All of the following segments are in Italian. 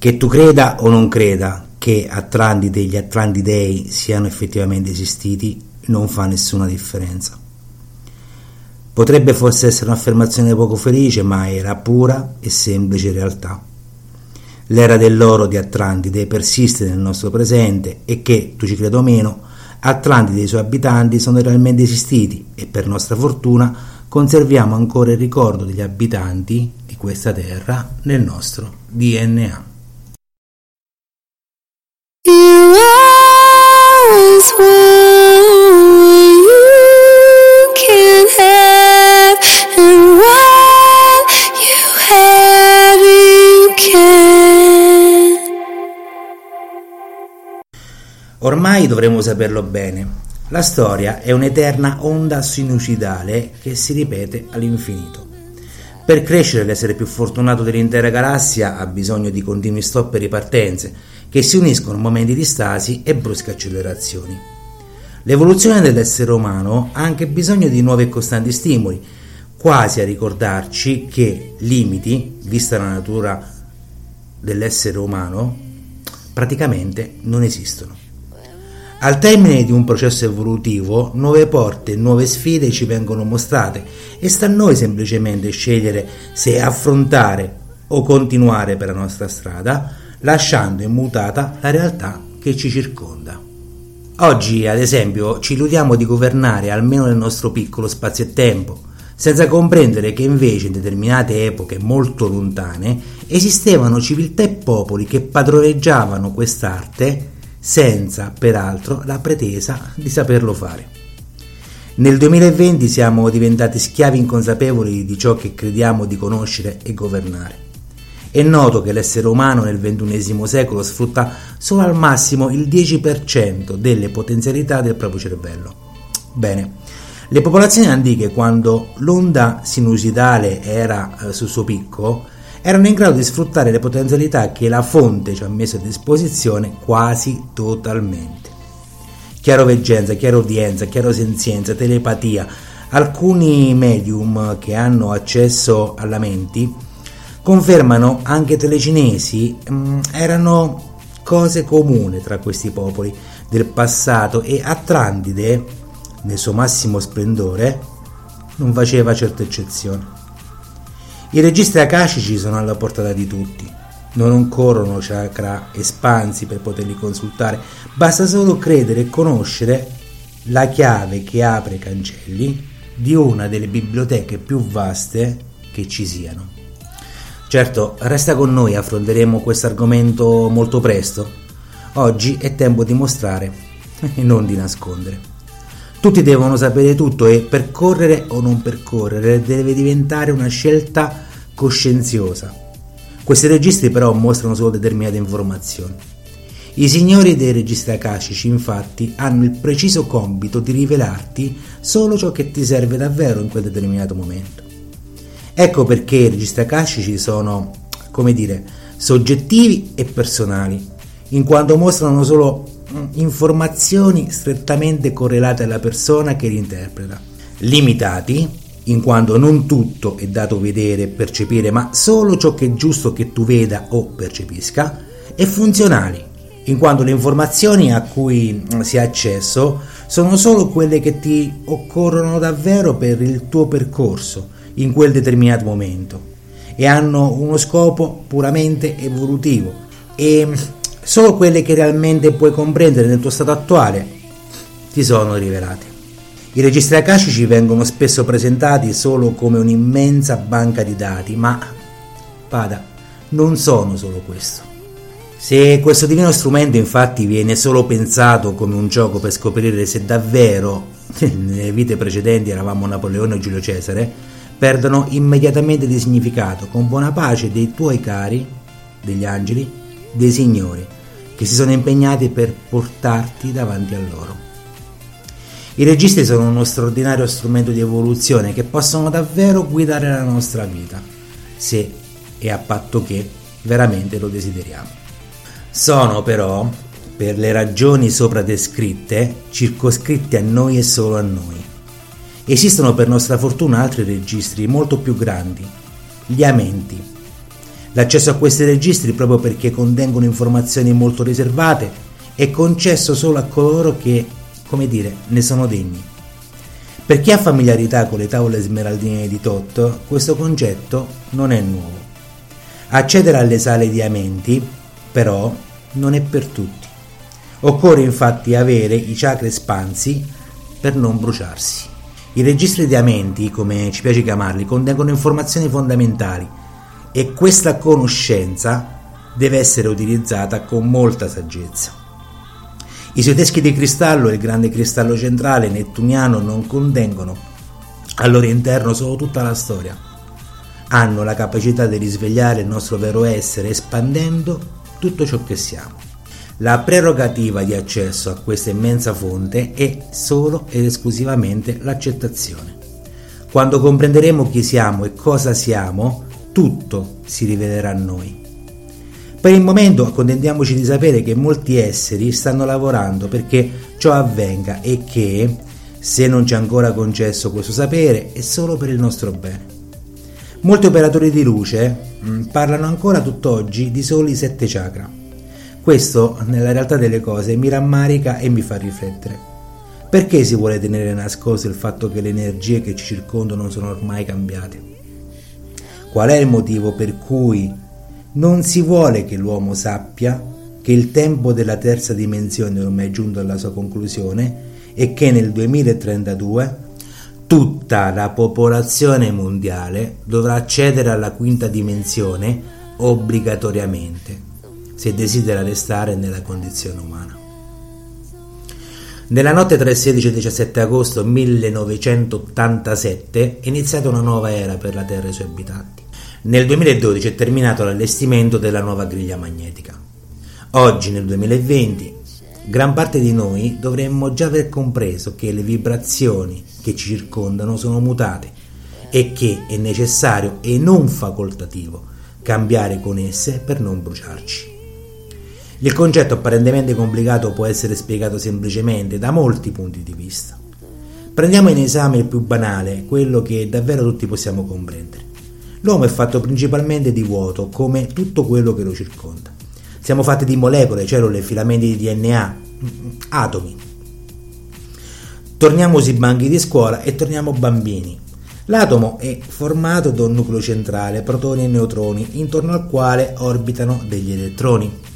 Che tu creda o non creda che Atlantide e gli Atlantidei siano effettivamente esistiti non fa nessuna differenza. Potrebbe forse essere un'affermazione poco felice, ma era pura e semplice realtà. L'era dell'oro di Atlantide persiste nel nostro presente e che, tu ci credo o meno, Atlantide e i suoi abitanti sono realmente esistiti e per nostra fortuna conserviamo ancora il ricordo degli abitanti di questa terra nel nostro DNA. Ormai dovremmo saperlo bene. La storia è un'eterna onda sinusoidale che si ripete all'infinito. Per crescere l'essere più fortunato dell'intera galassia ha bisogno di continui stop e ripartenze che si uniscono momenti di stasi e brusche accelerazioni. L'evoluzione dell'essere umano ha anche bisogno di nuovi e costanti stimoli, quasi a ricordarci che limiti, vista la natura dell'essere umano, praticamente non esistono. Al termine di un processo evolutivo, nuove porte e nuove sfide ci vengono mostrate e sta a noi semplicemente scegliere se affrontare o continuare per la nostra strada, lasciando immutata la realtà che ci circonda. Oggi, ad esempio, ci illudiamo di governare almeno nel nostro piccolo spazio e tempo, senza comprendere che invece in determinate epoche molto lontane esistevano civiltà e popoli che padroneggiavano quest'arte senza peraltro la pretesa di saperlo fare. Nel 2020 siamo diventati schiavi inconsapevoli di ciò che crediamo di conoscere e governare. È noto che l'essere umano nel XXI secolo sfrutta solo al massimo il 10% delle potenzialità del proprio cervello. Bene, le popolazioni antiche, quando l'onda sinusitale era eh, sul suo picco, erano in grado di sfruttare le potenzialità che la fonte ci ha messo a disposizione quasi totalmente. Chiaroveggenza, chiarodienza, chiarosenzienza, telepatia, alcuni medium che hanno accesso alla menti confermano anche telecinesi mm, erano cose comuni tra questi popoli del passato e Atlantide nel suo massimo splendore non faceva certe eccezioni. I registri akashici sono alla portata di tutti. Non occorrono chakra espansi per poterli consultare, basta solo credere e conoscere la chiave che apre i cancelli di una delle biblioteche più vaste che ci siano. Certo, resta con noi, affronteremo questo argomento molto presto. Oggi è tempo di mostrare e non di nascondere. Tutti devono sapere tutto e percorrere o non percorrere deve diventare una scelta coscienziosa. Questi registri però mostrano solo determinate informazioni. I signori dei registri akashici infatti hanno il preciso compito di rivelarti solo ciò che ti serve davvero in quel determinato momento. Ecco perché i registri akashici sono, come dire, soggettivi e personali, in quanto mostrano solo mm, informazioni strettamente correlate alla persona che li interpreta, limitati in quanto non tutto è dato vedere e percepire, ma solo ciò che è giusto che tu veda o percepisca, e funzionali, in quanto le informazioni a cui mm, si ha accesso sono solo quelle che ti occorrono davvero per il tuo percorso in quel determinato momento e hanno uno scopo puramente evolutivo e mm, solo quelle che realmente puoi comprendere nel tuo stato attuale ti sono rivelate. I registri akashici vengono spesso presentati solo come un'immensa banca di dati, ma Pada, non sono solo questo. Se questo divino strumento infatti viene solo pensato come un gioco per scoprire se davvero nelle vite precedenti eravamo Napoleone o Giulio Cesare, perdono immediatamente di significato con buona pace dei tuoi cari, degli angeli, dei signori, che si sono impegnati per portarti davanti a loro. I registri sono uno straordinario strumento di evoluzione che possono davvero guidare la nostra vita, se e a patto che veramente lo desideriamo. Sono però, per le ragioni sopra descritte, circoscritti a noi e solo a noi. Esistono per nostra fortuna altri registri molto più grandi, gli amenti. L'accesso a questi registri, proprio perché contengono informazioni molto riservate, è concesso solo a coloro che, come dire, ne sono degni. Per chi ha familiarità con le tavole smeraldine di Tot, questo concetto non è nuovo. Accedere alle sale diamenti, però, non è per tutti. Occorre infatti avere i chakra espansi per non bruciarsi. I registri diamenti, come ci piace chiamarli, contengono informazioni fondamentali e questa conoscenza deve essere utilizzata con molta saggezza. I suoi teschi di cristallo e il grande cristallo centrale nettuniano non contengono al loro interno solo tutta la storia. Hanno la capacità di risvegliare il nostro vero essere espandendo tutto ciò che siamo. La prerogativa di accesso a questa immensa fonte è solo ed esclusivamente l'accettazione. Quando comprenderemo chi siamo e cosa siamo, tutto si rivelerà a noi. Per il momento accontentiamoci di sapere che molti esseri stanno lavorando perché ciò avvenga e che, se non ci è ancora concesso questo sapere, è solo per il nostro bene. Molti operatori di luce mm, parlano ancora tutt'oggi di soli sette chakra. Questo, nella realtà delle cose, mi rammarica e mi fa riflettere. Perché si vuole tenere nascosto il fatto che le energie che ci circondano sono ormai cambiate? Qual è il motivo per cui non si vuole che l'uomo sappia che il tempo della terza dimensione è ormai giunto alla sua conclusione e che nel 2032 tutta la popolazione mondiale dovrà accedere alla quinta dimensione obbligatoriamente se desidera restare nella condizione umana. Nella notte tra il 16 e il 17 agosto 1987 è iniziata una nuova era per la Terra e i suoi abitanti. Nel 2012 è terminato l'allestimento della nuova griglia magnetica. Oggi, nel 2020, gran parte di noi dovremmo già aver compreso che le vibrazioni che ci circondano sono mutate e che è necessario e non facoltativo cambiare con esse per non bruciarci. Il concetto apparentemente complicato può essere spiegato semplicemente da molti punti di vista. Prendiamo in esame il più banale, quello che davvero tutti possiamo comprendere. L'uomo è fatto principalmente di vuoto, come tutto quello che lo circonda. Siamo fatti di molecole, cellule, filamenti di DNA, atomi. Torniamo sui banchi di scuola e torniamo bambini. L'atomo è formato da un nucleo centrale, protoni e neutroni, intorno al quale orbitano degli elettroni.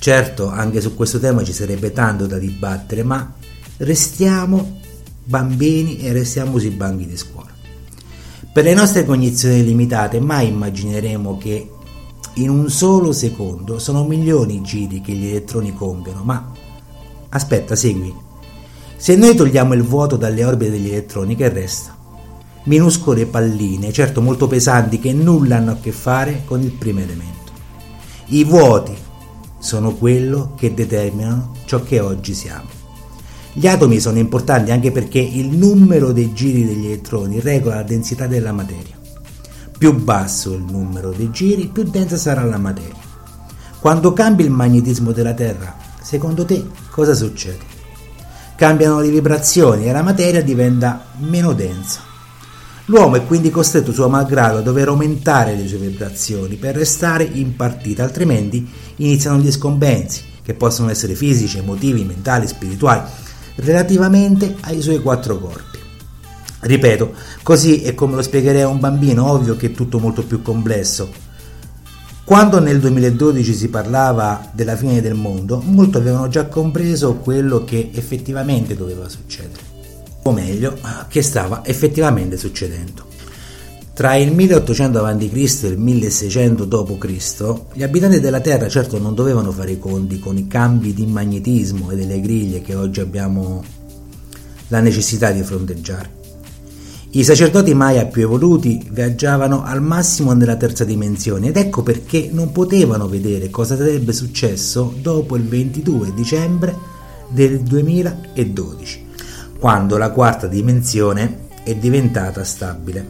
Certo, anche su questo tema ci sarebbe tanto da dibattere, ma restiamo bambini e restiamo sui banchi di scuola. Per le nostre cognizioni limitate mai immagineremo che in un solo secondo sono milioni i giri che gli elettroni compiono, ma aspetta, segui. Se noi togliamo il vuoto dalle orbite degli elettroni, che resta? Minuscole palline, certo molto pesanti, che nulla hanno a che fare con il primo elemento. I vuoti sono quello che determinano ciò che oggi siamo. Gli atomi sono importanti anche perché il numero dei giri degli elettroni regola la densità della materia. Più basso il numero dei giri, più densa sarà la materia. Quando cambia il magnetismo della Terra, secondo te cosa succede? Cambiano le vibrazioni e la materia diventa meno densa. L'uomo è quindi costretto suo malgrado a dover aumentare le sue vibrazioni per restare in partita, altrimenti iniziano gli scompensi, che possono essere fisici, emotivi, mentali, spirituali, relativamente ai suoi quattro corpi. Ripeto, così è come lo spiegherei a un bambino, ovvio che è tutto molto più complesso. Quando nel 2012 si parlava della fine del mondo, molti avevano già compreso quello che effettivamente doveva succedere, o meglio, che stava effettivamente succedendo. Tra il 1800 a.C. e il 1600 d.C., gli abitanti della Terra certo non dovevano fare i conti con i cambi di magnetismo e delle griglie che oggi abbiamo la necessità di fronteggiare. I sacerdoti Maya più evoluti viaggiavano al massimo nella terza dimensione ed ecco perché non potevano vedere cosa sarebbe successo dopo il 22 dicembre del 2012, quando la quarta dimensione è diventata stabile.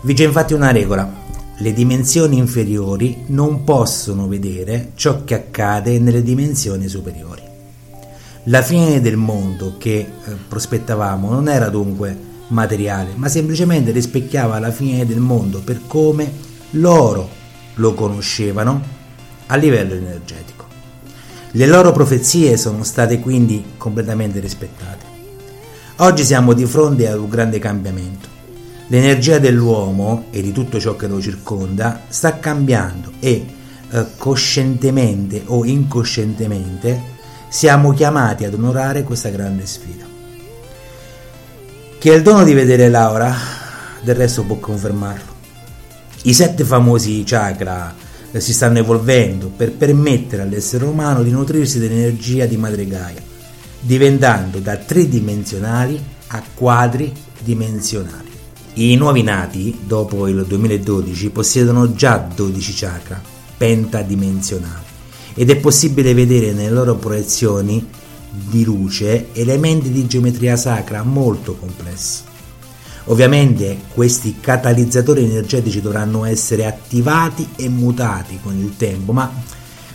Vige infatti una regola. Le dimensioni inferiori non possono vedere ciò che accade nelle dimensioni superiori. La fine del mondo che eh, prospettavamo non era dunque materiale, ma semplicemente rispecchiava la fine del mondo per come loro lo conoscevano a livello energetico. Le loro profezie sono state quindi completamente rispettate. Oggi siamo di fronte ad un grande cambiamento. L'energia dell'uomo e di tutto ciò che lo circonda sta cambiando e eh, coscientemente o incoscientemente siamo chiamati ad onorare questa grande sfida. Chi ha il dono di vedere Laura, del resto può confermarlo. I sette famosi chakra eh, si stanno evolvendo per permettere all'essere umano di nutrirsi dell'energia di Madre Gaia, diventando da tridimensionali a quadridimensionali. I nuovi nati, dopo il 2012, possiedono già 12 chakra pentadimensionali ed è possibile vedere nelle loro proiezioni di luce elementi di geometria sacra molto complessi. Ovviamente questi catalizzatori energetici dovranno essere attivati e mutati con il tempo, ma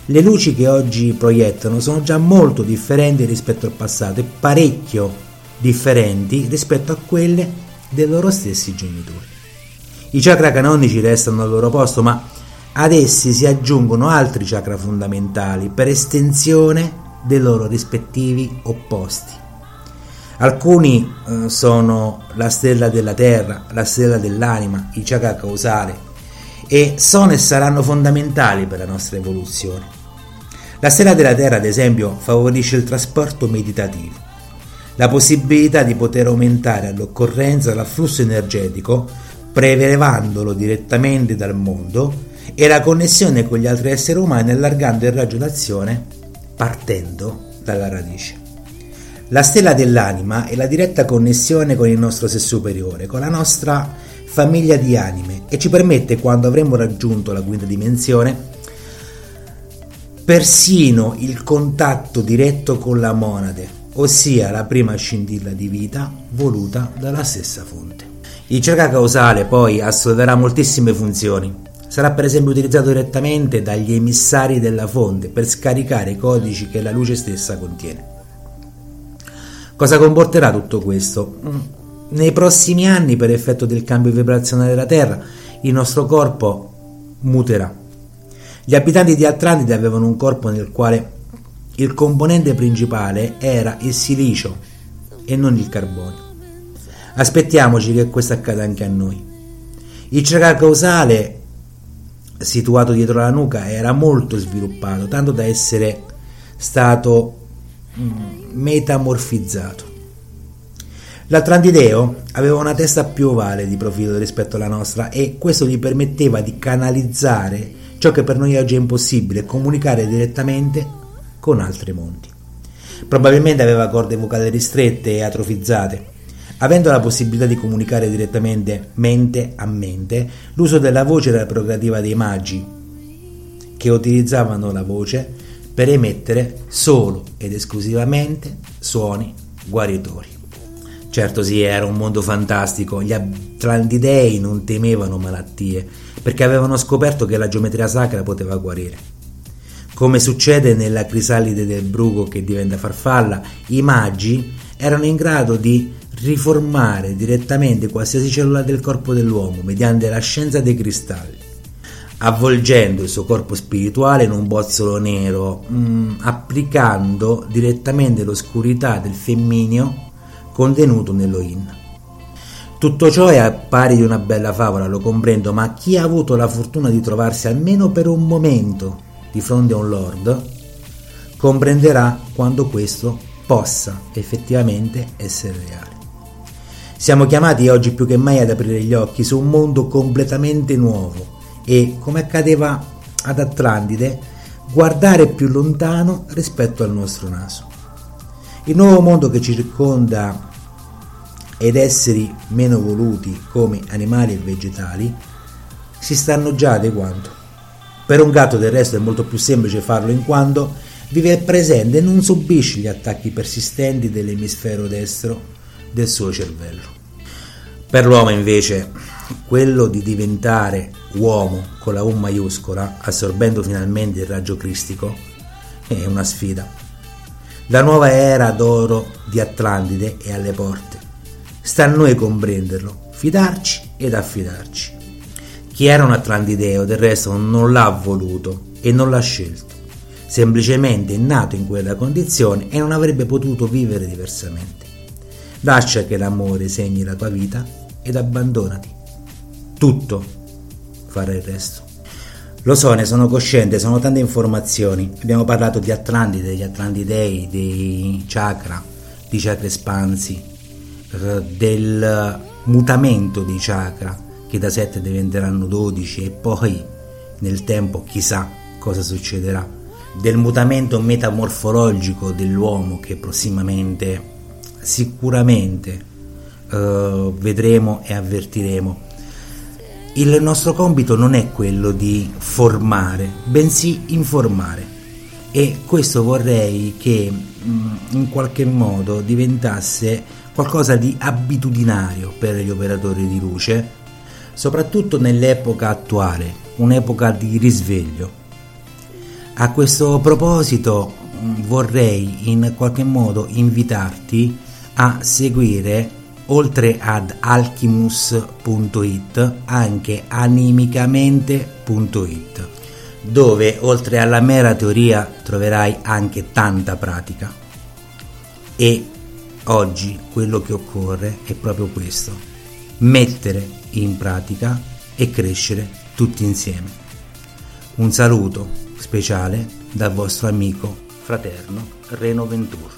le luci che oggi proiettano sono già molto differenti rispetto al passato e parecchio differenti rispetto a quelle dei loro stessi genitori. I chakra canonici restano al loro posto, ma ad essi si aggiungono altri chakra fondamentali per estensione dei loro rispettivi opposti. Alcuni eh, sono la stella della terra, la stella dell'anima, il chakra causale e sono e saranno fondamentali per la nostra evoluzione. La stella della terra, ad esempio, favorisce il trasporto meditativo, la possibilità di poter aumentare all'occorrenza l'afflusso energetico prelevandolo direttamente dal mondo e la connessione con gli altri esseri umani allargando il raggio d'azione partendo dalla radice. La stella dell'anima è la diretta connessione con il nostro sé superiore, con la nostra famiglia di anime e ci permette, quando avremo raggiunto la quinta dimensione, persino il contatto diretto con la monade, ossia la prima scintilla di vita voluta dalla stessa fonte. Il cerca causale poi assolverà moltissime funzioni. Sarà per esempio utilizzato direttamente dagli emissari della fonte per scaricare i codici che la luce stessa contiene. Cosa comporterà tutto questo? Mm. Nei prossimi anni, per effetto del cambio vibrazionale della Terra, il nostro corpo muterà. Gli abitanti di Atlantide avevano un corpo nel quale il componente principale era il silicio e non il carbonio. Aspettiamoci che questo accada anche a noi. Il chakra causale situato dietro la nuca era molto sviluppato, tanto da essere stato Mm, metamorfizzato. L'Atlantideo aveva una testa più ovale di profilo rispetto alla nostra e questo gli permetteva di canalizzare ciò che per noi oggi è impossibile, comunicare direttamente con altri mondi. Probabilmente aveva corde vocali ristrette e atrofizzate. Avendo la possibilità di comunicare direttamente mente a mente, l'uso della voce era la prerogativa dei magi, che utilizzavano la voce per emettere solo ed esclusivamente suoni guaritori. Certo sì, era un mondo fantastico, gli Atlantidei non temevano malattie, perché avevano scoperto che la geometria sacra poteva guarire. Come succede nella crisalide del bruco che diventa farfalla, i magi erano in grado di riformare direttamente qualsiasi cellula del corpo dell'uomo mediante la scienza dei cristalli avvolgendo il suo corpo spirituale in un bozzolo nero, mh, mm, applicando direttamente l'oscurità del femminio contenuto nello yin. Tutto ciò è a pari di una bella favola, lo comprendo, ma chi ha avuto la fortuna di trovarsi almeno per un momento di fronte a un lord comprenderà quando questo possa effettivamente essere reale. Siamo chiamati oggi più che mai ad aprire gli occhi su un mondo completamente nuovo, e, come accadeva ad Atlantide, guardare più lontano rispetto al nostro naso. Il nuovo mondo che ci circonda ed esseri meno voluti come animali e vegetali si stanno già adeguando. Per un gatto del resto è molto più semplice farlo in quanto vive presente e non subisce gli attacchi persistenti dell'emisfero destro del suo cervello. Per l'uomo invece quello di diventare uomo con la U maiuscola, assorbendo finalmente il raggio cristico, è una sfida. La nuova era d'oro di Atlantide è alle porte. Sta a noi comprenderlo, fidarci ed affidarci. Chi era un Atlantideo del resto non l'ha voluto e non l'ha scelto. Semplicemente è nato in quella condizione e non avrebbe potuto vivere diversamente. Lascia che l'amore segni la tua vita ed abbandonati. Tutto farà il resto. Lo so, ne sono cosciente, sono tante informazioni. Abbiamo parlato di Atlantide, degli Atlantidei, dei chakra, di chakra espansi, del mutamento dei chakra che da 7 diventeranno 12 e poi nel tempo chissà cosa succederà, del mutamento metamorfologico dell'uomo che prossimamente sicuramente uh, vedremo e avvertiremo il nostro compito non è quello di formare, bensì informare. E questo vorrei che mm, in qualche modo diventasse qualcosa di abitudinario per gli operatori di luce, soprattutto nell'epoca attuale, un'epoca di risveglio. A questo proposito mm, vorrei in qualche modo invitarti a seguire oltre ad alchimus.it anche animicamente.it dove oltre alla mera teoria troverai anche tanta pratica e oggi quello che occorre è proprio questo mettere in pratica e crescere tutti insieme. Un saluto speciale dal vostro amico fraterno Reno Ventur